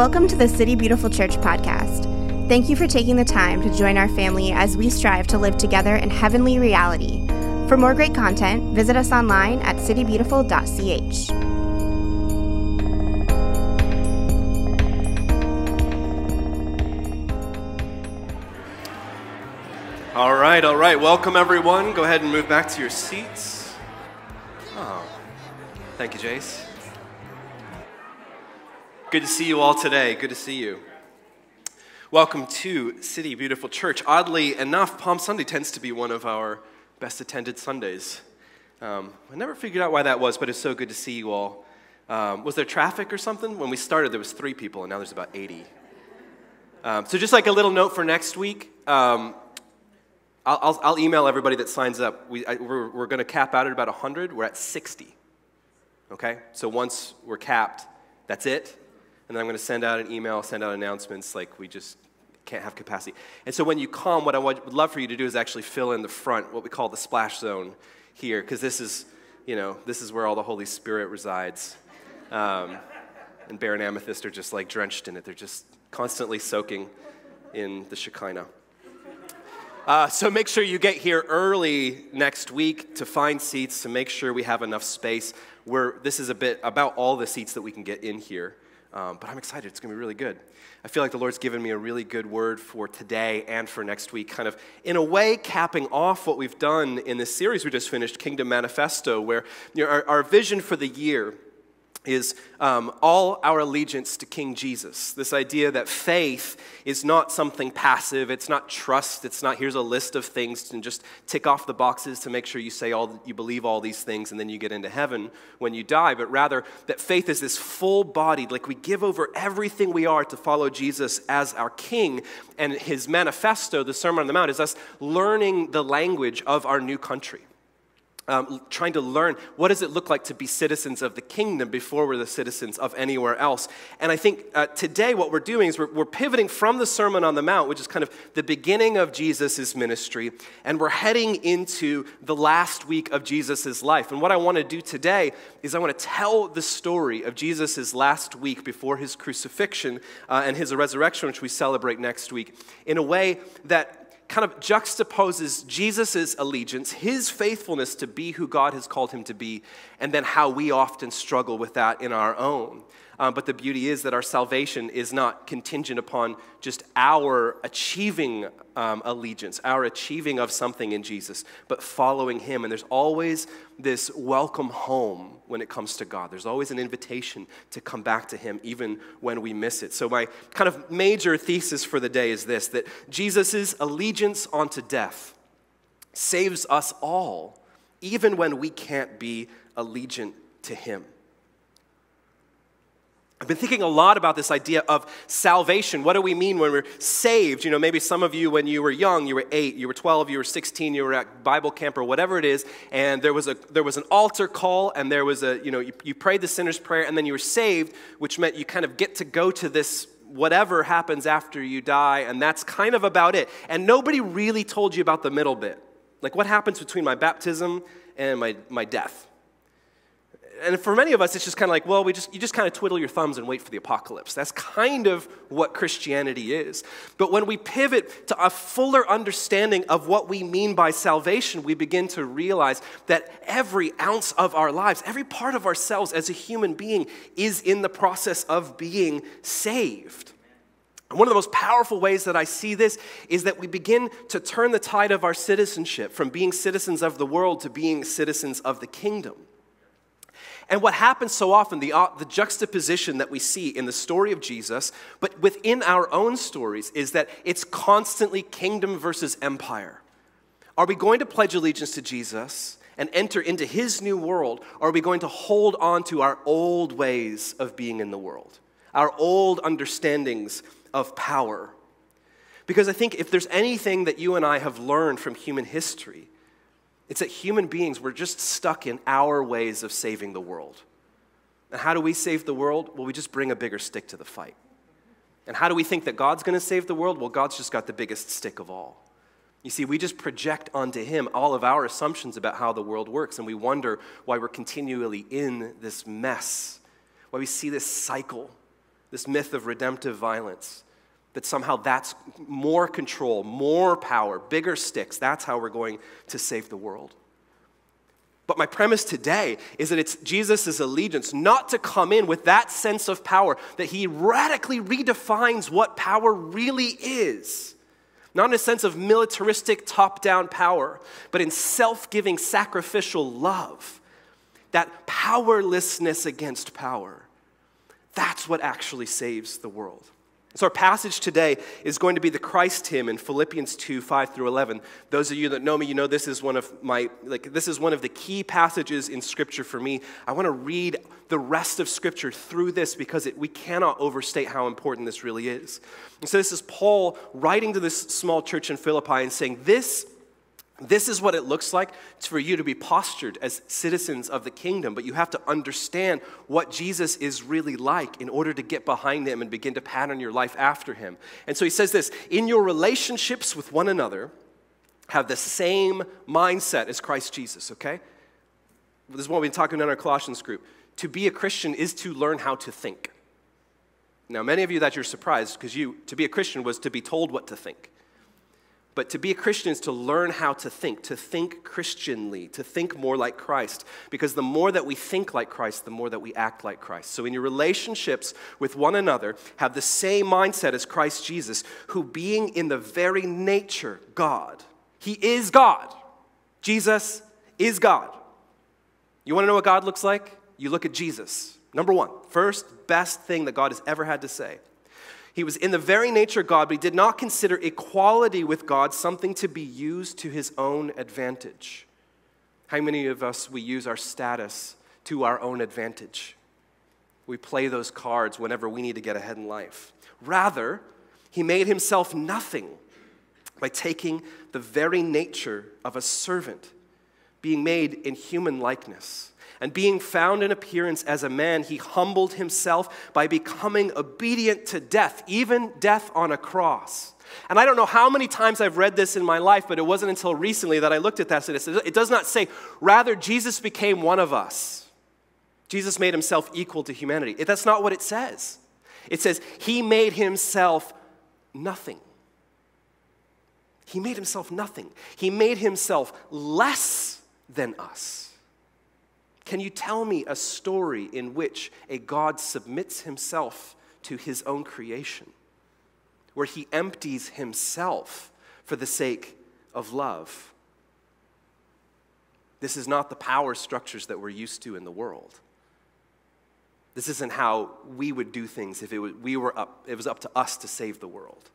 Welcome to the City Beautiful Church podcast. Thank you for taking the time to join our family as we strive to live together in heavenly reality. For more great content, visit us online at citybeautiful.ch. All right, all right. Welcome, everyone. Go ahead and move back to your seats. Oh, thank you, Jace. Good to see you all today. Good to see you. Welcome to City Beautiful Church. Oddly enough, Palm Sunday tends to be one of our best attended Sundays. Um, I never figured out why that was, but it's so good to see you all. Um, was there traffic or something? When we started, there was three people, and now there's about 80. Um, so just like a little note for next week, um, I'll, I'll, I'll, email everybody that signs up. We, I, we're, we're going to cap out at about 100. We're at 60. Okay? So once we're capped, that's it and then I'm going to send out an email, send out announcements like we just can't have capacity. And so when you come, what I would love for you to do is actually fill in the front, what we call the splash zone here, because this is, you know, this is where all the Holy Spirit resides. Um, and Bear and Amethyst are just like drenched in it. They're just constantly soaking in the Shekinah. Uh, so make sure you get here early next week to find seats to make sure we have enough space. Where this is a bit about all the seats that we can get in here. Um, but I'm excited. It's going to be really good. I feel like the Lord's given me a really good word for today and for next week, kind of in a way capping off what we've done in this series we just finished, Kingdom Manifesto, where you know, our, our vision for the year is um, all our allegiance to King Jesus. This idea that faith is not something passive, it's not trust, it's not here's a list of things and just tick off the boxes to make sure you say all you believe all these things and then you get into heaven when you die, but rather that faith is this full bodied, like we give over everything we are to follow Jesus as our King. And his manifesto, the Sermon on the Mount, is us learning the language of our new country um, trying to learn what does it look like to be citizens of the kingdom before we're the citizens of anywhere else. And I think uh, today what we're doing is we're, we're pivoting from the Sermon on the Mount, which is kind of the beginning of Jesus' ministry, and we're heading into the last week of Jesus' life. And what I want to do today is I want to tell the story of Jesus' last week before his crucifixion uh, and his resurrection, which we celebrate next week, in a way that kind of juxtaposes Jesus' allegiance, his faithfulness to be who God has called him to be, and then how we often struggle with that in our own. Um, but the beauty is that our salvation is not contingent upon just our achieving um, allegiance, our achieving of something in Jesus, but following Him. And there's always this welcome home when it comes to God. There's always an invitation to come back to Him, even when we miss it. So, my kind of major thesis for the day is this that Jesus' allegiance unto death saves us all, even when we can't be allegiant to Him. I've been thinking a lot about this idea of salvation. What do we mean when we're saved? You know, maybe some of you, when you were young, you were eight, you were 12, you were 16, you were at Bible camp or whatever it is, and there was, a, there was an altar call, and there was a, you know, you, you prayed the sinner's prayer, and then you were saved, which meant you kind of get to go to this whatever happens after you die, and that's kind of about it. And nobody really told you about the middle bit. Like what happens between my baptism and my, my death and for many of us, it's just kind of like, well, we just, you just kind of twiddle your thumbs and wait for the apocalypse. That's kind of what Christianity is. But when we pivot to a fuller understanding of what we mean by salvation, we begin to realize that every ounce of our lives, every part of ourselves as a human being, is in the process of being saved. And one of the most powerful ways that I see this is that we begin to turn the tide of our citizenship from being citizens of the world to being citizens of the kingdom. And what happens so often, the, uh, the juxtaposition that we see in the story of Jesus, but within our own stories, is that it's constantly kingdom versus empire. Are we going to pledge allegiance to Jesus and enter into his new world, or are we going to hold on to our old ways of being in the world, our old understandings of power? Because I think if there's anything that you and I have learned from human history, it's that human beings, we're just stuck in our ways of saving the world. And how do we save the world? Well, we just bring a bigger stick to the fight. And how do we think that God's going to save the world? Well, God's just got the biggest stick of all. You see, we just project onto Him all of our assumptions about how the world works, and we wonder why we're continually in this mess, why we see this cycle this myth of redemptive violence, that somehow that's more control, more power, bigger sticks. That's how we're going to save the world. But my premise today is that it's Jesus' allegiance not to come in with that sense of power, that he radically redefines what power really is. Not in a sense of militaristic top down power, but in self giving sacrificial love. That powerlessness against power. That's what actually saves the world. So, our passage today is going to be the Christ hymn in Philippians 2 5 through 11. Those of you that know me, you know this is one of my, like, this is one of the key passages in Scripture for me. I want to read the rest of Scripture through this because it, we cannot overstate how important this really is. And so, this is Paul writing to this small church in Philippi and saying, This this is what it looks like for you to be postured as citizens of the kingdom, but you have to understand what Jesus is really like in order to get behind him and begin to pattern your life after him. And so he says this in your relationships with one another, have the same mindset as Christ Jesus, okay? This is what we've been talking about in our Colossians group. To be a Christian is to learn how to think. Now, many of you that you're surprised because you to be a Christian was to be told what to think. But to be a Christian is to learn how to think, to think Christianly, to think more like Christ. Because the more that we think like Christ, the more that we act like Christ. So in your relationships with one another, have the same mindset as Christ Jesus, who being in the very nature God, he is God. Jesus is God. You want to know what God looks like? You look at Jesus. Number one, first best thing that God has ever had to say. He was in the very nature of God, but he did not consider equality with God something to be used to his own advantage. How many of us we use our status to our own advantage? We play those cards whenever we need to get ahead in life. Rather, he made himself nothing by taking the very nature of a servant, being made in human likeness and being found in appearance as a man, he humbled himself by becoming obedient to death, even death on a cross. And I don't know how many times I've read this in my life, but it wasn't until recently that I looked at that. And it does not say, rather, Jesus became one of us. Jesus made himself equal to humanity. That's not what it says. It says, he made himself nothing. He made himself nothing. He made himself less than us. Can you tell me a story in which a God submits himself to his own creation, where he empties himself for the sake of love? This is not the power structures that we're used to in the world. This isn't how we would do things if it was, we were up, it was up to us to save the world.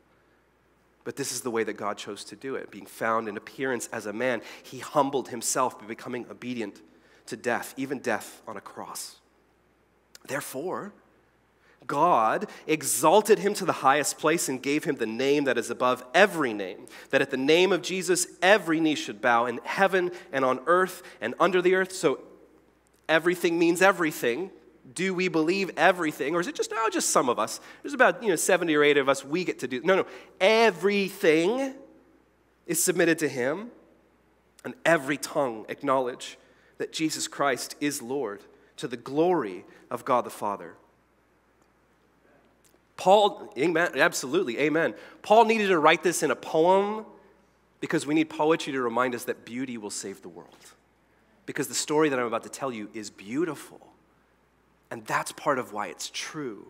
But this is the way that God chose to do it. Being found in appearance as a man, he humbled himself by becoming obedient to death, even death on a cross. Therefore, God exalted him to the highest place and gave him the name that is above every name, that at the name of Jesus every knee should bow in heaven and on earth and under the earth. So everything means everything. Do we believe everything? Or is it just, oh, just some of us? There's about, you know, 70 or 80 of us, we get to do. No, no. Everything is submitted to him, and every tongue acknowledge that Jesus Christ is Lord to the glory of God the Father. Paul, amen, absolutely, amen. Paul needed to write this in a poem because we need poetry to remind us that beauty will save the world. Because the story that I'm about to tell you is beautiful. And that's part of why it's true.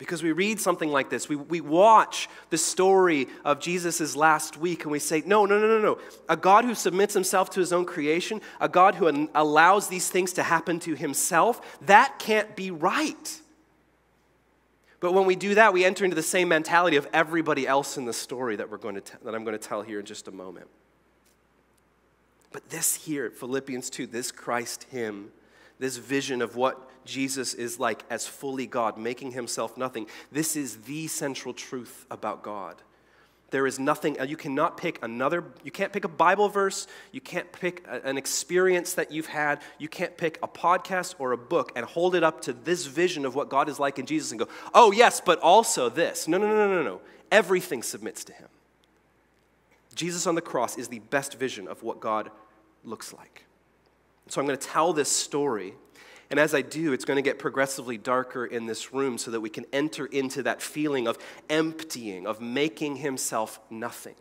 Because we read something like this, we, we watch the story of Jesus' last week, and we say, no, no, no, no, no. A God who submits himself to his own creation, a God who allows these things to happen to himself, that can't be right. But when we do that, we enter into the same mentality of everybody else in the story that, we're going to t- that I'm going to tell here in just a moment. But this here, Philippians 2, this Christ hymn, this vision of what Jesus is like as fully God, making himself nothing. This is the central truth about God. There is nothing, uh, you cannot pick another, you can't pick a Bible verse, you can't pick an experience that you've had, you can't pick a podcast or a book and hold it up to this vision of what God is like in Jesus and go, oh, yes, but also this. No, no, no, no, no, no. Everything submits to him. Jesus on the cross is the best vision of what God looks like. So I'm going to tell this story And as I do, it's going to get progressively darker in this room so that we can enter into that feeling of emptying, of making himself nothing.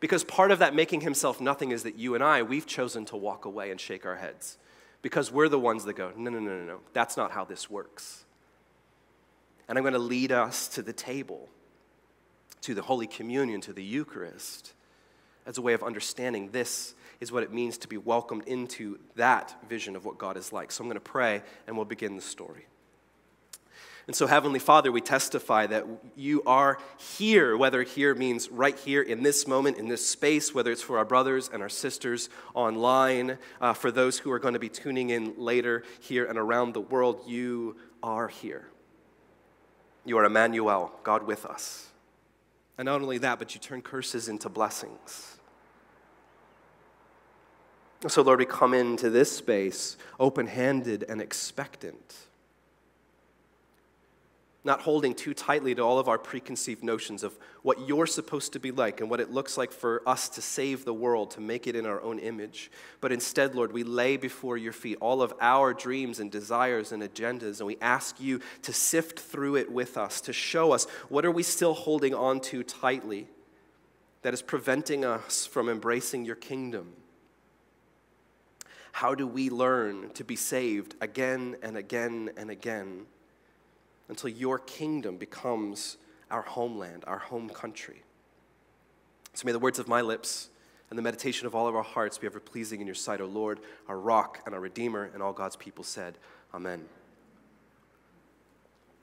Because part of that making himself nothing is that you and I, we've chosen to walk away and shake our heads. Because we're the ones that go, no, no, no, no, no, that's not how this works. And I'm going to lead us to the table, to the Holy Communion, to the Eucharist, as a way of understanding this is what it means to be welcomed into that vision of what God is like. So I'm going to pray and we'll begin the story. And so, Heavenly Father, we testify that you are here, whether here means right here in this moment, in this space, whether it's for our brothers and our sisters online, uh, for those who are going to be tuning in later here and around the world, you are here. You are Emmanuel, God with us. And not only that, but you turn curses into blessings. So, Lord, we come into this space open handed and expectant, not holding too tightly to all of our preconceived notions of what you're supposed to be like and what it looks like for us to save the world, to make it in our own image. But instead, Lord, we lay before your feet all of our dreams and desires and agendas, and we ask you to sift through it with us, to show us what are we still holding on to tightly that is preventing us from embracing your kingdom how do we learn to be saved again and again and again until your kingdom becomes our homeland, our home country? So may the words of my lips and the meditation of all of our hearts be ever pleasing in your sight, O Lord, our rock and our redeemer, and all God's people said, Amen.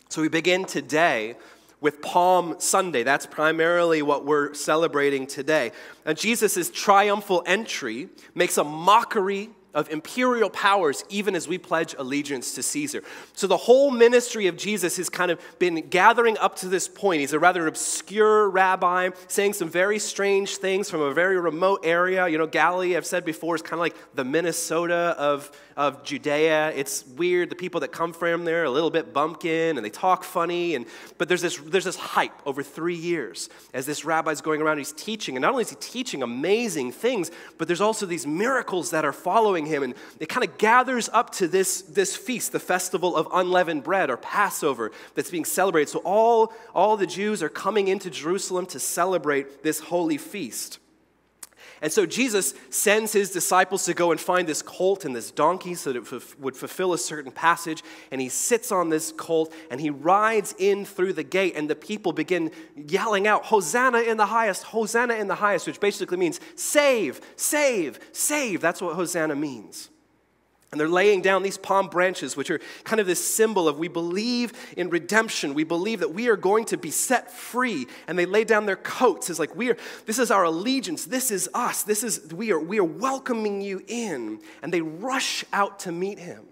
So we begin today with Palm Sunday. That's primarily what we're celebrating today. And Jesus' triumphal entry makes a mockery of imperial powers, even as we pledge allegiance to Caesar. So the whole ministry of Jesus has kind of been gathering up to this point. He's a rather obscure rabbi, saying some very strange things from a very remote area. You know, Galilee, I've said before, is kind of like the Minnesota of, of Judea. It's weird. The people that come from there are a little bit bumpkin and they talk funny. And, but there's this, there's this hype over three years as this rabbi's going around, he's teaching. And not only is he teaching amazing things, but there's also these miracles that are following following him. And it kind of gathers up to this, this feast, the festival of unleavened bread or Passover that's being celebrated. So all, all the Jews are coming into Jerusalem to celebrate this holy feast. And so Jesus sends his disciples to go and find this colt and this donkey so that it would fulfill a certain passage. And he sits on this colt and he rides in through the gate, and the people begin yelling out, Hosanna in the highest, Hosanna in the highest, which basically means save, save, save. That's what Hosanna means. And they're laying down these palm branches, which are kind of this symbol of we believe in redemption. We believe that we are going to be set free. And they lay down their coats as like we are, this is our allegiance. This is us. This is, we are, we are welcoming you in. And they rush out to meet him.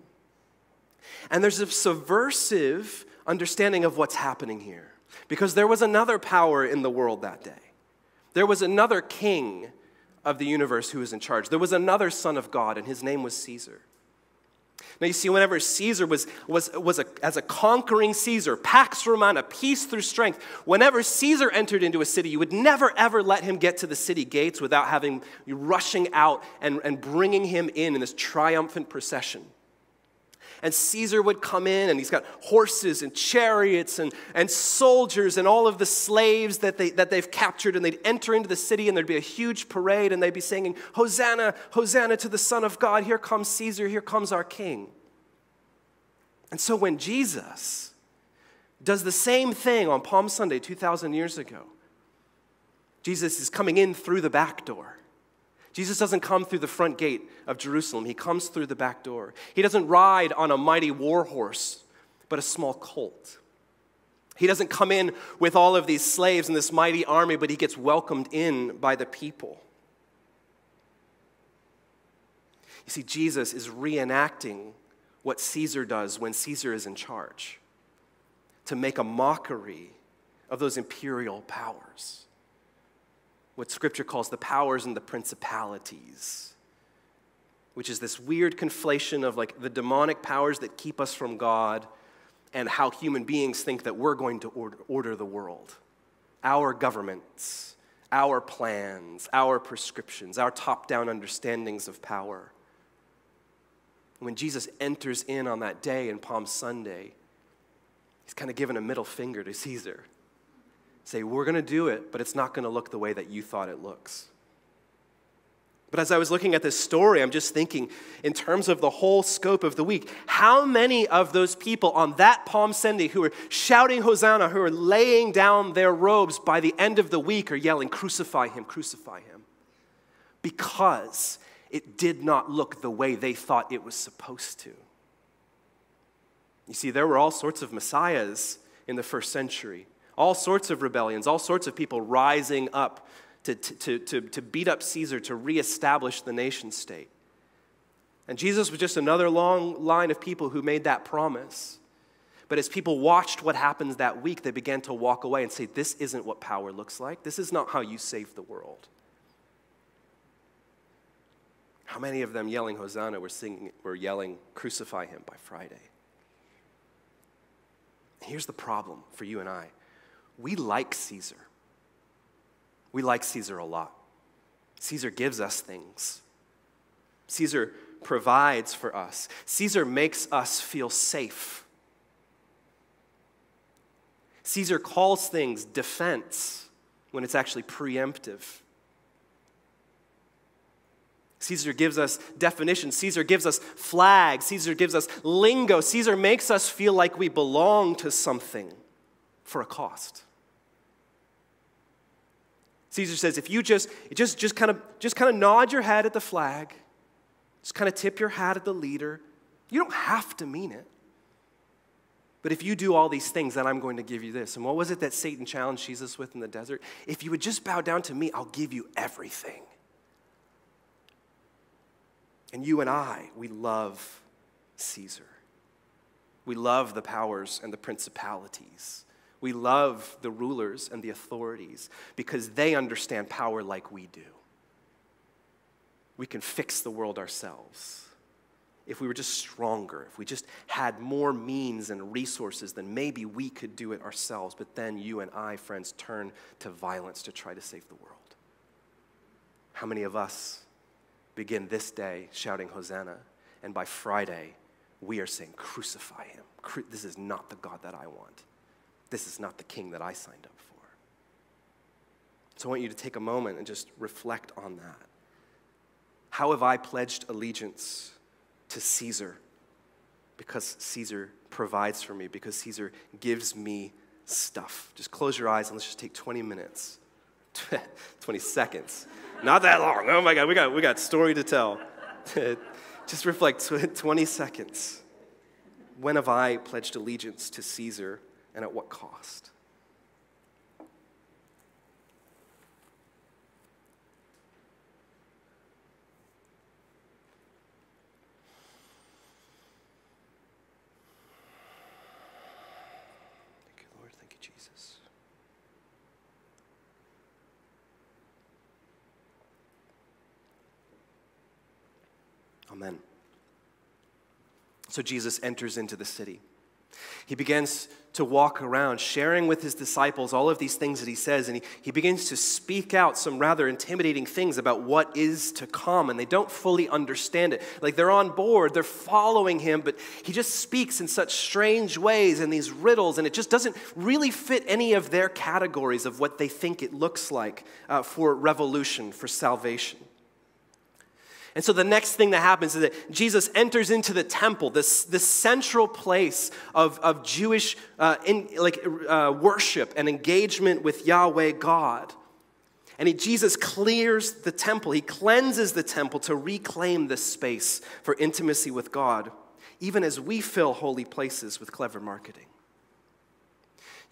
And there's a subversive understanding of what's happening here. Because there was another power in the world that day. There was another king of the universe who was in charge. There was another son of God, and his name was Caesar. Now, you see, whenever Caesar was, was, was a, as a conquering Caesar, Pax Romana, peace through strength, whenever Caesar entered into a city, you would never ever let him get to the city gates without having you rushing out and, and bringing him in in this triumphant procession. And Caesar would come in, and he's got horses and chariots and, and soldiers and all of the slaves that, they, that they've captured. And they'd enter into the city, and there'd be a huge parade, and they'd be singing, Hosanna, Hosanna to the Son of God. Here comes Caesar, here comes our King. And so when Jesus does the same thing on Palm Sunday 2,000 years ago, Jesus is coming in through the back door. Jesus doesn't come through the front gate of Jerusalem, he comes through the back door. He doesn't ride on a mighty war horse, but a small colt. He doesn't come in with all of these slaves and this mighty army, but he gets welcomed in by the people. You see, Jesus is reenacting what Caesar does when Caesar is in charge to make a mockery of those imperial powers what scripture calls the powers and the principalities, which is this weird conflation of like the demonic powers that keep us from God and how human beings think that we're going to order, the world. Our governments, our plans, our prescriptions, our top down understandings of power. when Jesus enters in on that day in Palm Sunday, he's kind of giving a middle finger to Caesar. Say, we're going to do it, but it's not going to look the way that you thought it looks. But as I was looking at this story, I'm just thinking, in terms of the whole scope of the week, how many of those people on that Palm Sunday who are shouting Hosanna, who are laying down their robes by the end of the week are yelling, Crucify him, crucify him? Because it did not look the way they thought it was supposed to. You see, there were all sorts of messiahs in the first century, all sorts of rebellions, all sorts of people rising up to, to, to, to beat up Caesar, to reestablish the nation state. And Jesus was just another long line of people who made that promise. But as people watched what happens that week, they began to walk away and say, This isn't what power looks like. This is not how you save the world. How many of them yelling Hosanna were, singing, were yelling, Crucify him by Friday? Here's the problem for you and I we like Caesar. We like Caesar a lot. Caesar gives us things, Caesar provides for us, Caesar makes us feel safe. Caesar calls things defense when it's actually preemptive. Caesar gives us definitions. Caesar gives us flags. Caesar gives us lingo. Caesar makes us feel like we belong to something for a cost. Caesar says, if you just, just, just, kind of, just kind of nod your head at the flag, just kind of tip your hat at the leader, you don't have to mean it. But if you do all these things, then I'm going to give you this. And what was it that Satan challenged Jesus with in the desert? If you would just bow down to me, I'll give you everything. And you and I, we love Caesar. We love the powers and the principalities. We love the rulers and the authorities because they understand power like we do. We can fix the world ourselves. If we were just stronger, if we just had more means and resources, then maybe we could do it ourselves. But then you and I, friends, turn to violence to try to save the world. How many of us begin this day shouting Hosanna, and by Friday, we are saying, Crucify him. This is not the God that I want. This is not the king that I signed up for. So I want you to take a moment and just reflect on that. How have I pledged allegiance to Caesar? Because Caesar provides for me, because Caesar gives me stuff. Just close your eyes and let's just take 20 minutes, 20 seconds. Not that long. Oh my God, we got, we got story to tell. just reflect 20 seconds. When have I pledged allegiance to Caesar? And at what cost? Amen. So Jesus enters into the city. He begins to walk around, sharing with his disciples all of these things that he says, and he, he begins to speak out some rather intimidating things about what is to come, and they don't fully understand it. Like they're on board, they're following him, but he just speaks in such strange ways and these riddles, and it just doesn't really fit any of their categories of what they think it looks like uh, for revolution, for salvation. And so the next thing that happens is that Jesus enters into the temple, this, this central place of, of Jewish uh, in, like, uh, worship and engagement with Yahweh God. And he, Jesus clears the temple, he cleanses the temple to reclaim this space for intimacy with God, even as we fill holy places with clever marketing.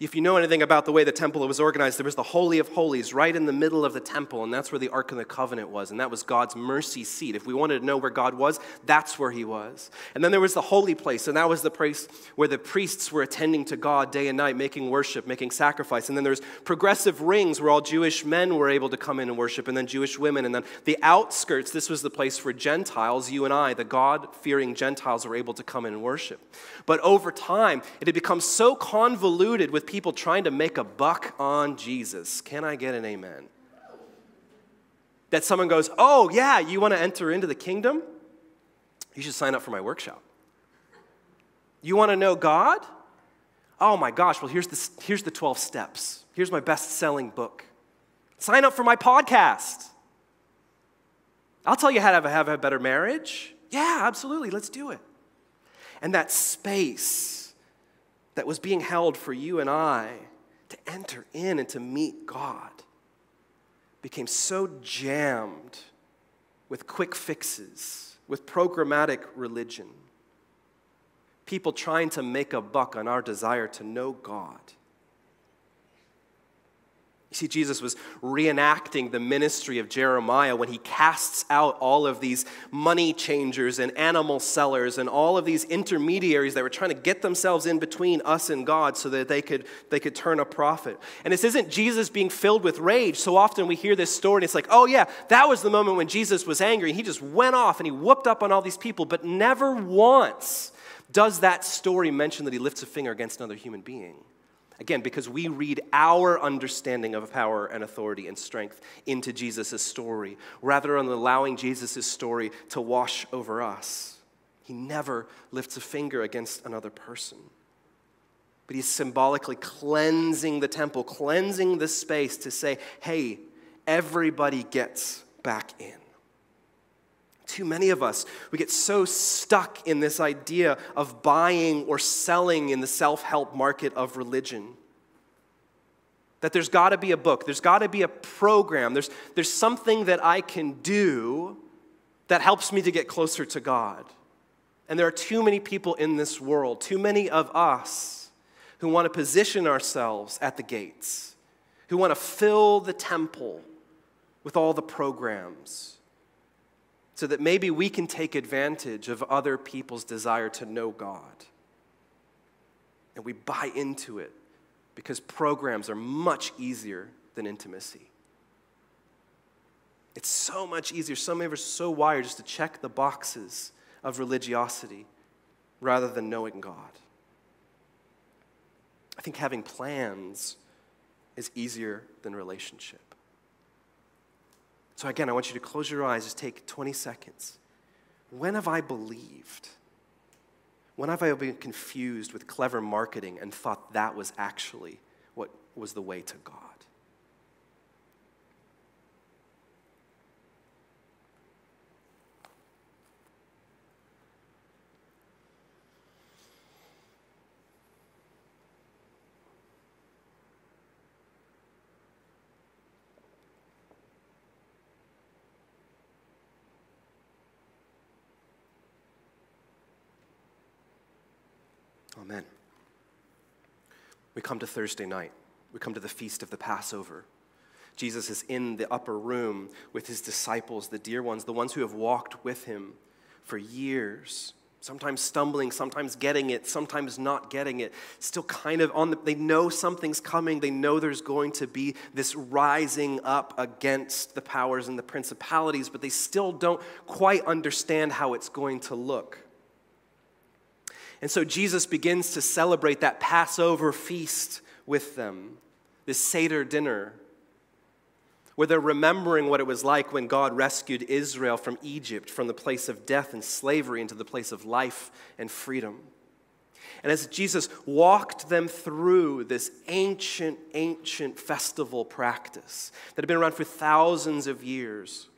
If you know anything about the way the temple was organized, there was the Holy of Holies right in the middle of the temple, and that's where the Ark of the Covenant was, and that was God's mercy seat. If we wanted to know where God was, that's where He was. And then there was the holy place, and that was the place where the priests were attending to God day and night, making worship, making sacrifice. And then there's progressive rings where all Jewish men were able to come in and worship, and then Jewish women. And then the outskirts, this was the place for Gentiles, you and I, the God fearing Gentiles, were able to come in and worship. But over time, it had become so convoluted with people trying to make a buck on Jesus. Can I get an amen? That someone goes, Oh, yeah, you want to enter into the kingdom? You should sign up for my workshop. You want to know God? Oh my gosh, well, here's the, here's the 12 steps. Here's my best selling book. Sign up for my podcast. I'll tell you how to have a, have a better marriage. Yeah, absolutely, let's do it. And that space that was being held for you and I to enter in and to meet God became so jammed with quick fixes, with programmatic religion people trying to make a buck on our desire to know God. You see, Jesus was reenacting the ministry of Jeremiah when he casts out all of these money changers and animal sellers and all of these intermediaries that were trying to get themselves in between us and God so that they could, they could turn a profit. And this isn't Jesus being filled with rage. So often we hear this story and it's like, oh, yeah, that was the moment when Jesus was angry. He just went off and he whooped up on all these people, but never once does that story mention that he lifts a finger against another human being? Again, because we read our understanding of power and authority and strength into Jesus' story, rather than allowing Jesus' story to wash over us. He never lifts a finger against another person. But he's symbolically cleansing the temple, cleansing the space to say, hey, everybody gets back in. Too many of us, we get so stuck in this idea of buying or selling in the self help market of religion. That there's got to be a book, there's got to be a program, there's, there's something that I can do that helps me to get closer to God. And there are too many people in this world, too many of us, who want to position ourselves at the gates, who want to fill the temple with all the programs so that maybe we can take advantage of other people's desire to know God. And we buy into it because programs are much easier than intimacy. It's so much easier. So many of us are so wired just to check the boxes of religiosity rather than knowing God. I think having plans is easier than relationship. So, again, I want you to close your eyes, just take 20 seconds. When have I believed? When have I been confused with clever marketing and thought that was actually what was the way to God? Amen. We come to Thursday night. We come to the feast of the Passover. Jesus is in the upper room with his disciples, the dear ones, the ones who have walked with him for years, sometimes stumbling, sometimes getting it, sometimes not getting it. Still kind of on the, they know something's coming. They know there's going to be this rising up against the powers and the principalities, but they still don't quite understand how it's going to look. And so Jesus begins to celebrate that Passover feast with them, this Seder dinner, where they're remembering what it was like when God rescued Israel from Egypt, from the place of death and slavery into the place of life and freedom. And as Jesus walked them through this ancient, ancient festival practice that had been around for thousands of years,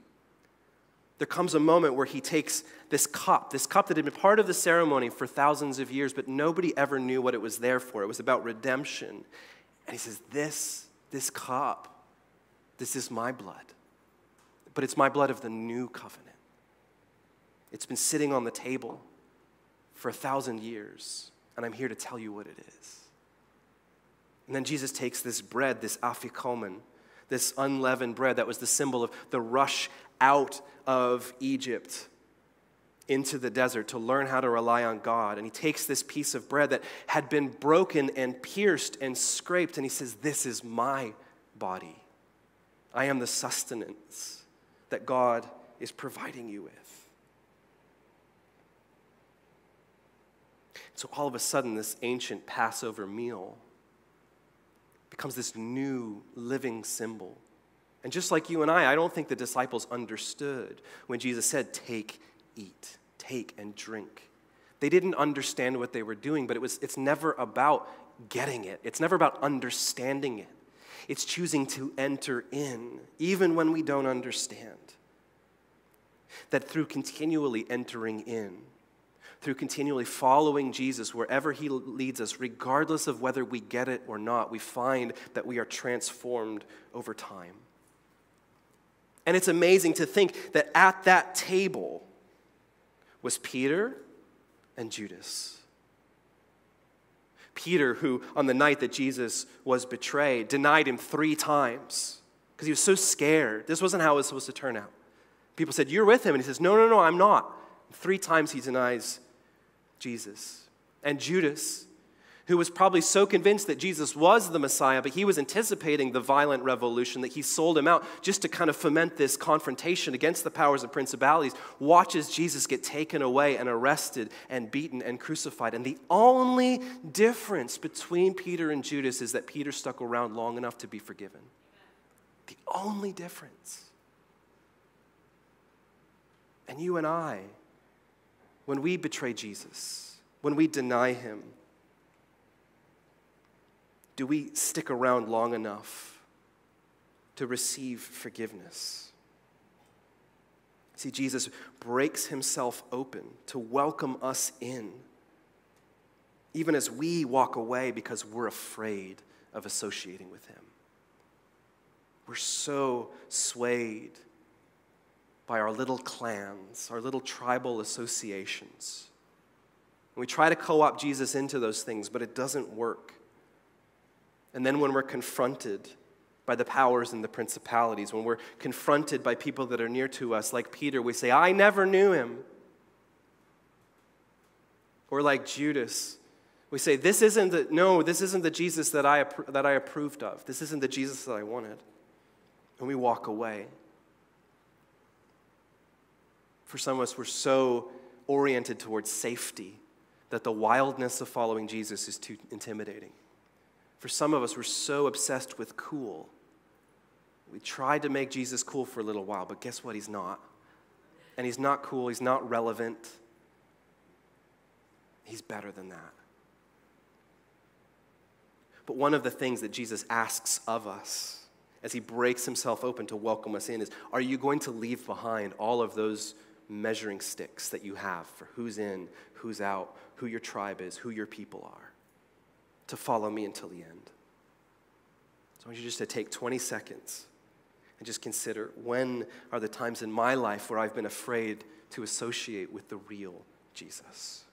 there comes a moment where he takes this cup, this cup that had been part of the ceremony for thousands of years, but nobody ever knew what it was there for. It was about redemption. And he says, This, this cup, this is my blood. But it's my blood of the new covenant. It's been sitting on the table for a thousand years, and I'm here to tell you what it is. And then Jesus takes this bread, this afikomen, this unleavened bread that was the symbol of the rush out of Egypt into the desert to learn how to rely on God. And he takes this piece of bread that had been broken and pierced and scraped, and he says, This is my body. I am the sustenance that God is providing you with. So all of a sudden, this ancient Passover meal becomes this new living symbol. And just like you and I, I don't think the disciples understood when Jesus said, Take eat, take and drink. They didn't understand what they were doing, but it was, it's never about getting it, it's never about understanding it. It's choosing to enter in, even when we don't understand. That through continually entering in, through continually following Jesus wherever he leads us, regardless of whether we get it or not, we find that we are transformed over time. And it's amazing to think that at that table was Peter and Judas. Peter, who on the night that Jesus was betrayed, denied him three times because he was so scared. This wasn't how it was supposed to turn out. People said, You're with him. And he says, No, no, no, I'm not. Three times he denies Jesus. And Judas, who was probably so convinced that Jesus was the Messiah, but he was anticipating the violent revolution that he sold him out just to kind of foment this confrontation against the powers and principalities, watches Jesus get taken away and arrested and beaten and crucified. And the only difference between Peter and Judas is that Peter stuck around long enough to be forgiven. The only difference. And you and I, when we betray Jesus, when we deny him, do we stick around long enough to receive forgiveness? See, Jesus breaks himself open to welcome us in, even as we walk away because we're afraid of associating with him. We're so swayed by our little clans, our little tribal associations. And we try to co opt Jesus into those things, but it doesn't work. And then when we're confronted by the powers and the principalities, when we're confronted by people that are near to us, like Peter, we say, I never knew him. Or like Judas, we say, This isn't the, no, this isn't the Jesus that I, that I approved of. This isn't the Jesus that I wanted. And we walk away. For some of us, we're so oriented towards safety that the wildness of following Jesus is too intimidating. For some of us, we're so obsessed with cool. We tried to make Jesus cool for a little while, but guess what? He's not. And he's not cool, he's not relevant. He's better than that. But one of the things that Jesus asks of us as he breaks himself open to welcome us in is Are you going to leave behind all of those measuring sticks that you have for who's in, who's out, who your tribe is, who your people are? To follow me until the end. So I want you just to take 20 seconds and just consider when are the times in my life where I've been afraid to associate with the real Jesus.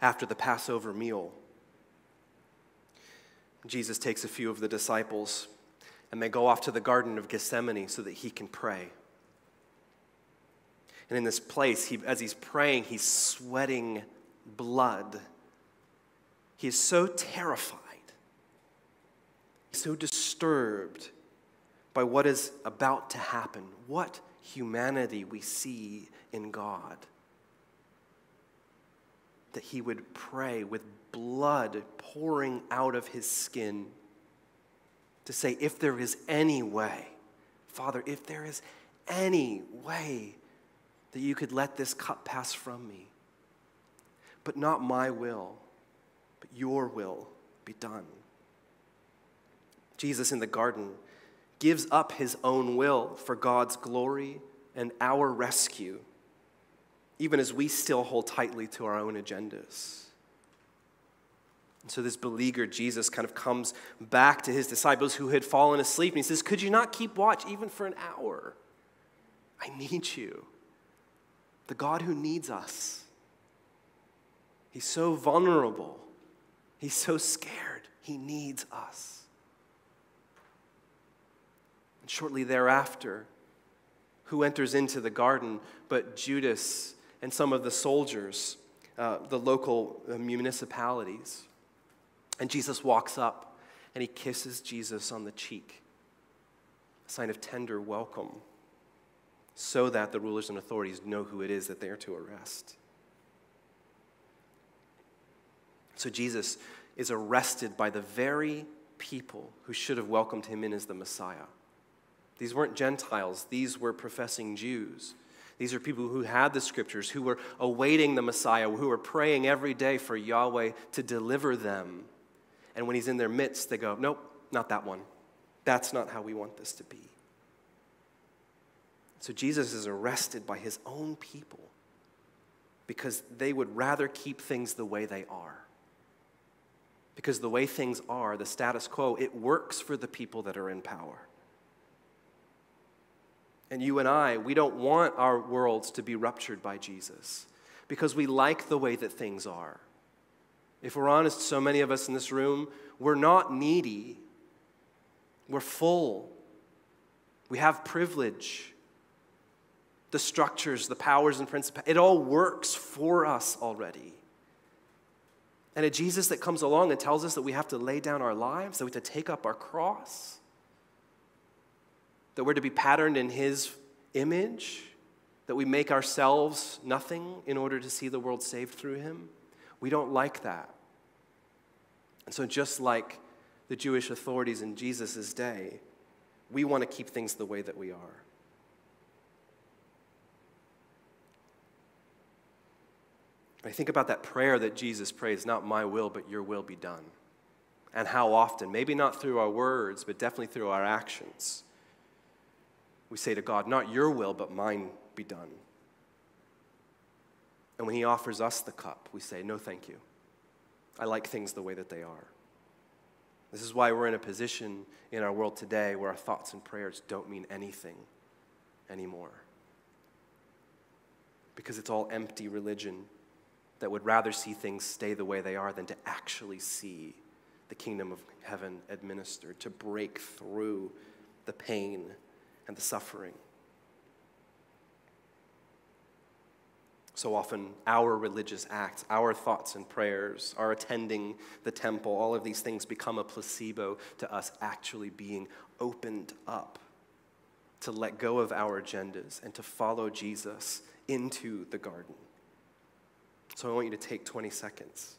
After the Passover meal, Jesus takes a few of the disciples and they go off to the Garden of Gethsemane so that he can pray. And in this place, he, as he's praying, he's sweating blood. He is so terrified, so disturbed by what is about to happen, what humanity we see in God that he would pray with blood pouring out of his skin to say, If there is any way, Father, if there is any way that you could let this cup pass from me, but not my will, but your will be done. Jesus in the garden gives up his own will for God's glory and our rescue even as we still hold tightly to our own agendas. And so this beleaguered Jesus kind of comes back to his disciples who had fallen asleep and he says, Could you not keep watch even for an hour? I need you. The God who needs us. He's so vulnerable. He's so scared. He needs us. And shortly thereafter, who enters into the garden but Judas and some of the soldiers uh, the local uh, municipalities. And Jesus walks up and he kisses Jesus on the cheek, a sign of tender welcome, so that the rulers and authorities know who it is that they are to arrest. So Jesus is arrested by the very people who should have welcomed him in as the Messiah. These weren't Gentiles, these were professing Jews. These are people who had the scriptures, who were awaiting the Messiah, who were praying every day for Yahweh to deliver them. And when he's in their midst, they go, Nope, not that one. That's not how we want this to be. So Jesus is arrested by his own people because they would rather keep things the way they are. Because the way things are, the status quo, it works for the people that are in power. And you and I, we don't want our worlds to be ruptured by Jesus because we like the way that things are. If we're honest, so many of us in this room, we're not needy. We're full. We have privilege. The structures, the powers, and principalities, it all works for us already. And a Jesus that comes along and tells us that we have to lay down our lives, that we have to take up our cross, that we're to be patterned in His image, that we make ourselves nothing in order to see the world saved through Him. We don't like that. And so, just like the Jewish authorities in Jesus' day, we want to keep things the way that we are. I think about that prayer that Jesus prays, not my will, but your will be done. And how often, maybe not through our words, but definitely through our actions, we say to God, not your will, but mine be done. And when He offers us the cup, we say, no, thank you. I like things the way that they are. This is why we're in a position in our world today where our thoughts and prayers don't mean anything anymore. Because it's all empty religion that would rather see things stay the way they are than to actually see the kingdom of heaven administered, to break through the pain and the suffering. So often, our religious acts, our thoughts and prayers, our attending the temple, all of these things become a placebo to us actually being opened up to let go of our agendas and to follow Jesus into the garden. So I want you to take 20 seconds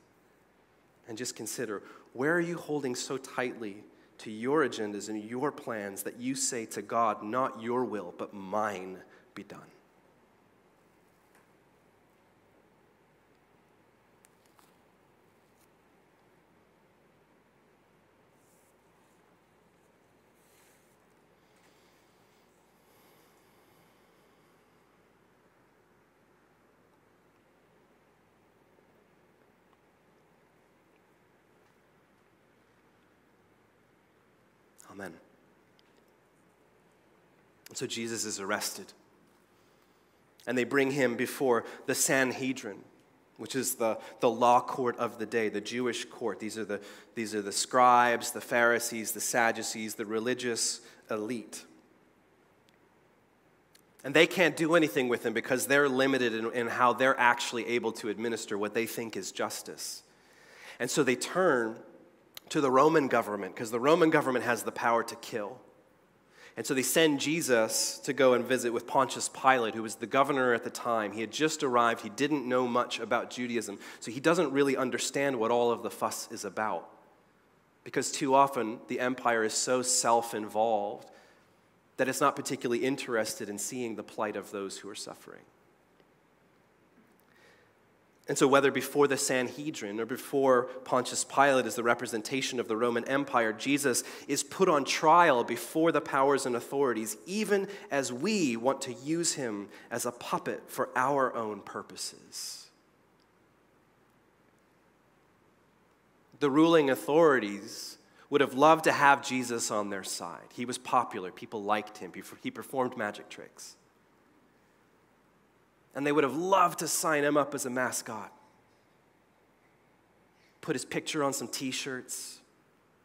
and just consider where are you holding so tightly to your agendas and your plans that you say to God, not your will, but mine be done? Amen. So Jesus is arrested. And they bring him before the Sanhedrin, which is the, the law court of the day, the Jewish court. These are the, these are the scribes, the Pharisees, the Sadducees, the religious elite. And they can't do anything with him because they're limited in, in how they're actually able to administer what they think is justice. And so they turn to the Roman government because the Roman government has the power to kill. And so they send Jesus to go and visit with Pontius Pilate, who was the governor at the time. He had just arrived. He didn't know much about Judaism. So he doesn't really understand what all of the fuss is about. Because too often the empire is so self involved that it's not particularly interested in seeing the plight of those who are suffering. And so, whether before the Sanhedrin or before Pontius Pilate as the representation of the Roman Empire, Jesus is put on trial before the powers and authorities, even as we want to use him as a puppet for our own purposes. The ruling authorities would have loved to have Jesus on their side. He was popular, people liked him, he performed magic tricks and they would have loved to sign him up as a mascot. Put his picture on some t shirts,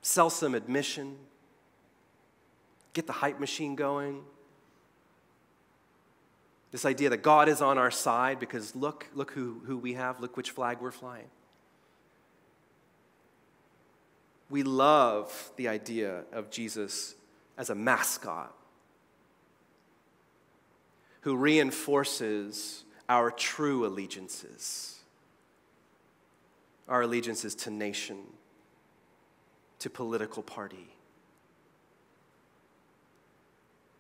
sell some admission, get the hype machine going. This idea that God is on our side because look, look who, who we have, look which flag we're flying. We love the idea of Jesus as a mascot who reinforces our true allegiances our allegiances to nation, to political party,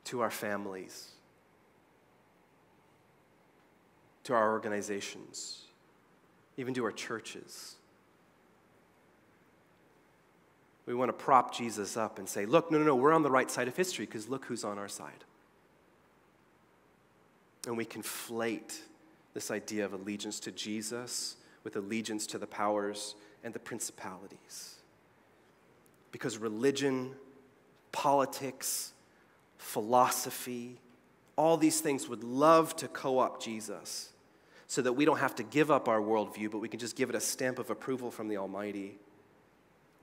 to our families, to our organizations, even to our churches. We want to prop Jesus up and say, look, no, no, no, we're on the right side of history because look who's on our side. And we conflate this idea of allegiance to Jesus with allegiance to the powers and the principalities. Because religion, politics, philosophy, all these things would love to co opt Jesus so that we don't have to give up our worldview, but we can just give it a stamp of approval from the Almighty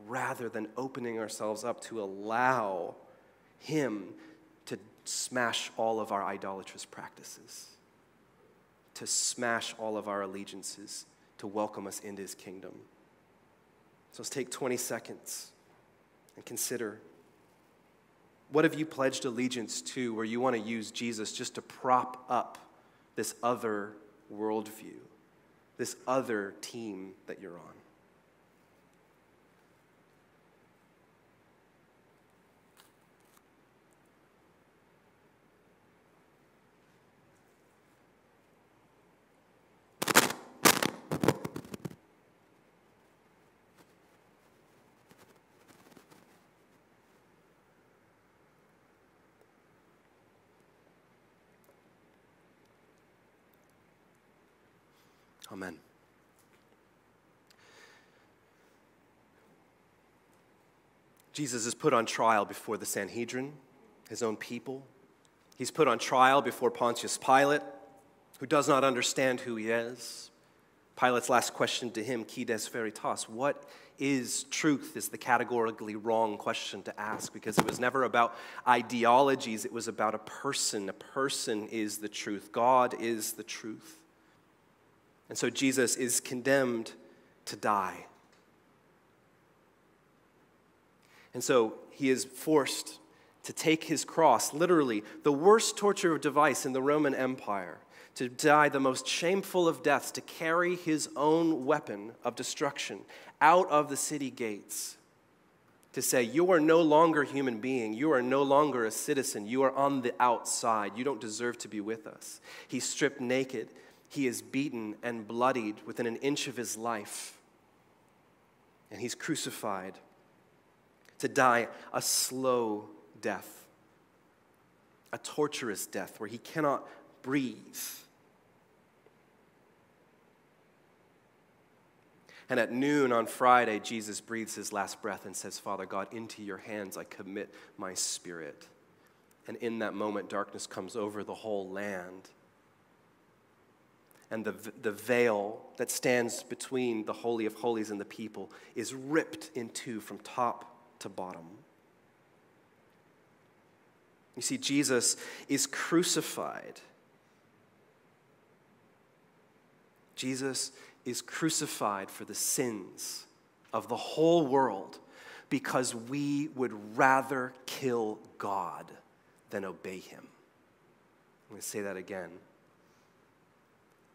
rather than opening ourselves up to allow Him smash all of our idolatrous practices, to smash all of our allegiances, to welcome us into his kingdom. So let's take 20 seconds and consider what have you pledged allegiance to where you want to use Jesus just to prop up this other worldview, this other team that you're on? Amen. Jesus is put on trial before the Sanhedrin, his own people. He's put on trial before Pontius Pilate, who does not understand who he is. Pilate's last question to him, Quid veritas? What is truth? Is the categorically wrong question to ask because it was never about ideologies, it was about a person. A person is the truth, God is the truth. And so Jesus is condemned to die. And so he is forced to take his cross, literally the worst torture device in the Roman Empire, to die the most shameful of deaths, to carry his own weapon of destruction out of the city gates, to say, You are no longer human being. You are no longer a citizen. You are on the outside. You don't deserve to be with us. He's stripped naked he is beaten and bloodied within an inch of his life. And he's crucified to die a slow death, a torturous death where he cannot breathe. And at noon on Friday, Jesus breathes his last breath and says, Father God, into your hands I commit my spirit. And in that moment, darkness comes over the whole land and the, the veil that stands between the Holy of Holies and the people is ripped in two from top to bottom. You see, Jesus is crucified. Jesus is crucified for the sins of the whole world because we would rather kill God than obey him. I'm going to say that again.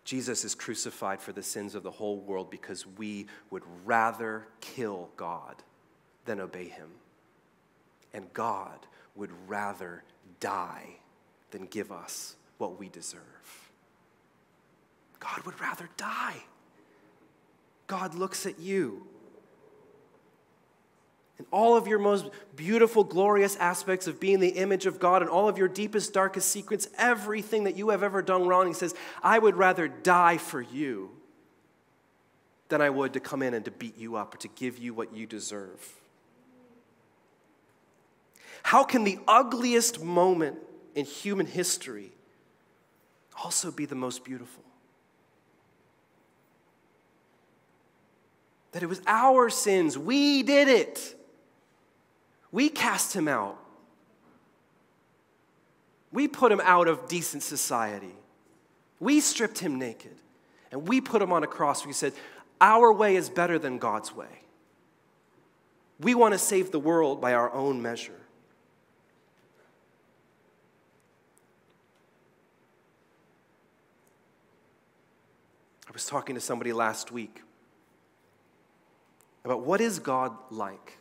Jesus is crucified for the sins of the whole world because we would rather kill God than obey him. And God would rather die than give us what we deserve. God would rather die. God looks at you and all of your most beautiful, glorious aspects of being the image of God and all of your deepest, darkest secrets, everything that you have ever done wrong, he says, I would rather die for you than I would to come in and to beat you up or to give you what you deserve. How can the ugliest moment in human history also be the most beautiful? That it was our sins, we did it we cast him out. We put him out of decent society. We stripped him naked and we put him on a cross. We said, Our way is better than God's way. We want to save the world by our own measure. I was talking to somebody last week about what is God like?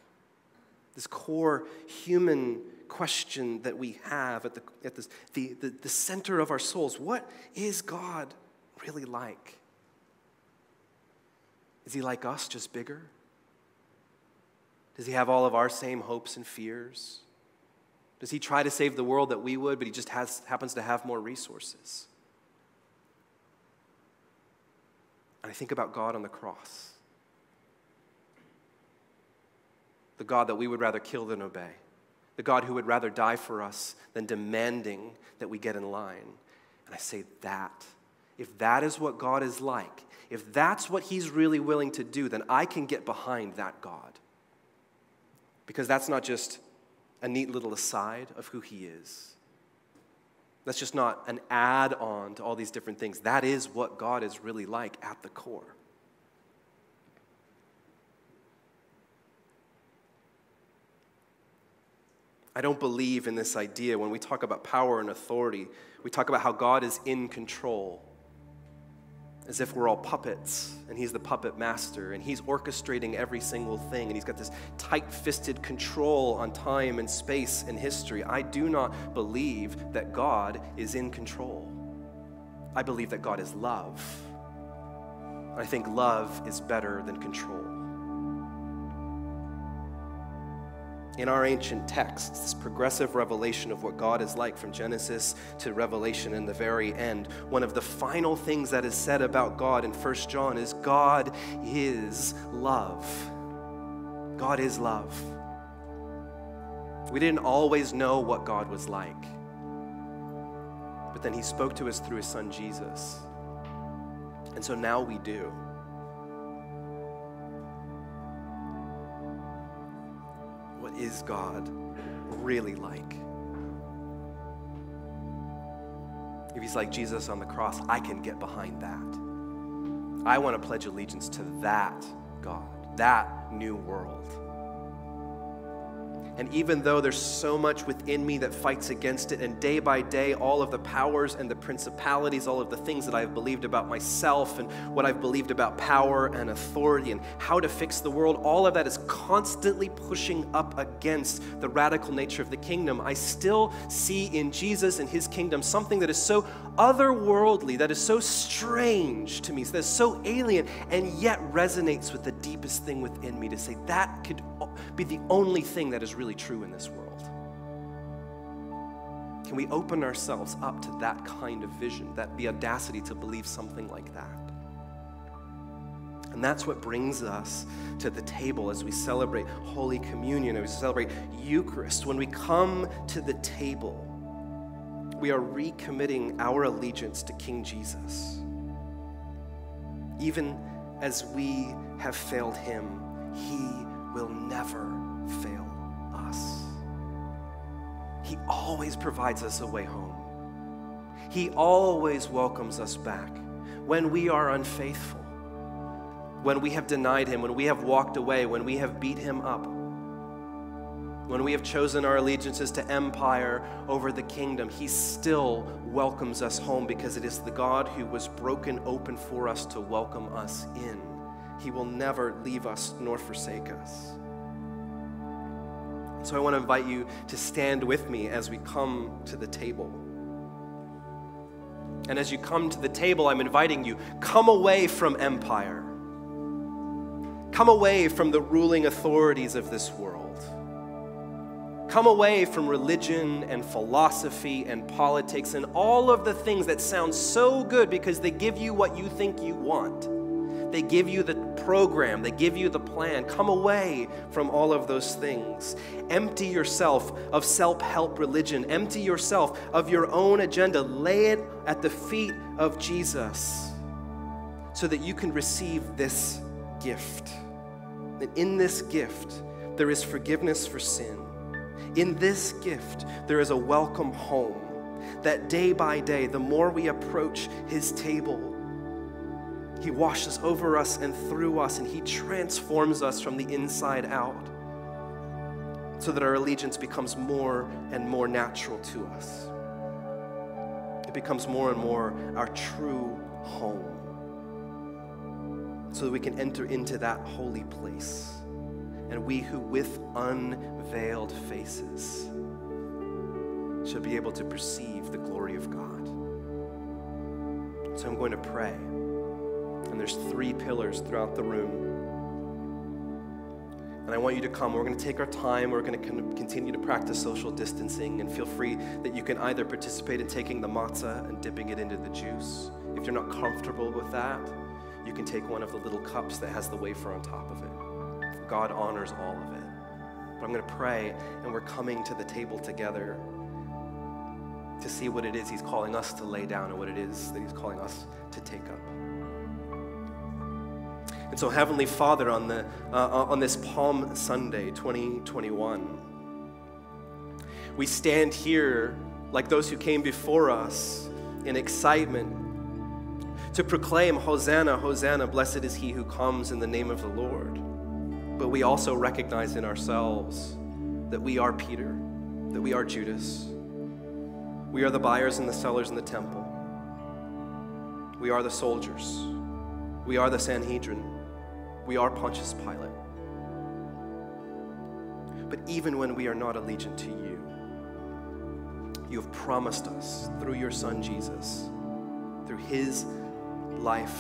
This core human question that we have at, the, at this, the, the, the center of our souls. What is God really like? Is he like us, just bigger? Does he have all of our same hopes and fears? Does he try to save the world that we would, but he just has, happens to have more resources? And I think about God on the cross. The God that we would rather kill than obey. The God who would rather die for us than demanding that we get in line. And I say that. If that is what God is like, if that's what He's really willing to do, then I can get behind that God. Because that's not just a neat little aside of who He is. That's just not an add on to all these different things. That is what God is really like at the core. I don't believe in this idea when we talk about power and authority. We talk about how God is in control, as if we're all puppets and He's the puppet master and He's orchestrating every single thing and He's got this tight fisted control on time and space and history. I do not believe that God is in control. I believe that God is love. I think love is better than control. In our ancient texts, this progressive revelation of what God is like from Genesis to Revelation in the very end, one of the final things that is said about God in 1 John is God is love. God is love. We didn't always know what God was like, but then He spoke to us through His Son Jesus. And so now we do. Is God really like? If he's like Jesus on the cross, I can get behind that. I want to pledge allegiance to that God, that new world. And even though there's so much within me that fights against it, and day by day, all of the powers and the principalities, all of the things that I've believed about myself and what I've believed about power and authority and how to fix the world, all of that is constantly pushing up against the radical nature of the kingdom. I still see in Jesus and his kingdom something that is so otherworldly, that is so strange to me, that is so alien, and yet resonates with the deepest thing within me to say that could be the only thing that is really true in this world? Can we open ourselves up to that kind of vision, that the audacity to believe something like that? And that's what brings us to the table as we celebrate Holy Communion, as we celebrate Eucharist. When we come to the table, we are recommitting our allegiance to King Jesus. Even as we have failed him, he will never fail. He always provides us a way home. He always welcomes us back when we are unfaithful, when we have denied Him, when we have walked away, when we have beat Him up, when we have chosen our allegiances to empire over the kingdom. He still welcomes us home because it is the God who was broken open for us to welcome us in. He will never leave us nor forsake us. So I want to invite you to stand with me as we come to the table. And as you come to the table, I'm inviting you come away from empire. Come away from the ruling authorities of this world. Come away from religion and philosophy and politics and all of the things that sound so good because they give you what you think you want. They give you the program, they give you the plan. Come away from all of those things. Empty yourself of self help religion, empty yourself of your own agenda. Lay it at the feet of Jesus so that you can receive this gift. And in this gift, there is forgiveness for sin. In this gift, there is a welcome home. that day by day, the more we approach his table, he washes over us and through us, and he transforms us from the inside out so that our allegiance becomes more and more natural to us. It becomes more and more our true home so that we can enter into that holy place. And we who with unveiled faces shall be able to perceive the glory of God. So I'm going to pray. And there's three pillars throughout the room. And I want you to come. We're going to take our time. We're going to continue to practice social distancing. And feel free that you can either participate in taking the matzah and dipping it into the juice. If you're not comfortable with that, you can take one of the little cups that has the wafer on top of it. God honors all of it. But I'm going to pray, and we're coming to the table together to see what it is He's calling us to lay down and what it is that He's calling us to take up. And so, Heavenly Father, on, the, uh, uh on this Palm Sunday 2021, we stand here like those who came before us in excitement to proclaim, Hosanna, Hosanna, blessed is he who comes in the name of the Lord. But we also recognize in ourselves that we are Peter, that we are Judas. We are the buyers and the sellers in the temple. We are the soldiers. We are the Sanhedrin. We are Pontius Pilate. But even when we are not allegiant to you, you have promised us through your Son Jesus, through his life,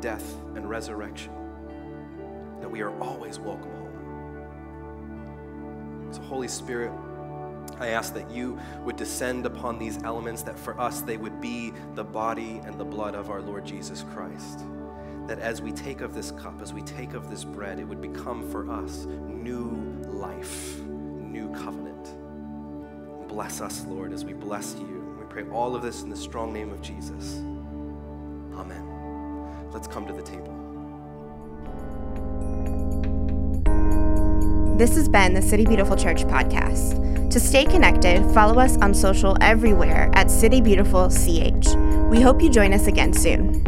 death, and resurrection, that we are always welcome home. So, Holy Spirit, I ask that you would descend upon these elements, that for us they would be the body and the blood of our Lord Jesus Christ. That as we take of this cup, as we take of this bread, it would become for us new life, new covenant. Bless us, Lord, as we bless you. We pray all of this in the strong name of Jesus. Amen. Let's come to the table. This has been the City Beautiful Church podcast. To stay connected, follow us on social everywhere at City Beautiful CH. We hope you join us again soon.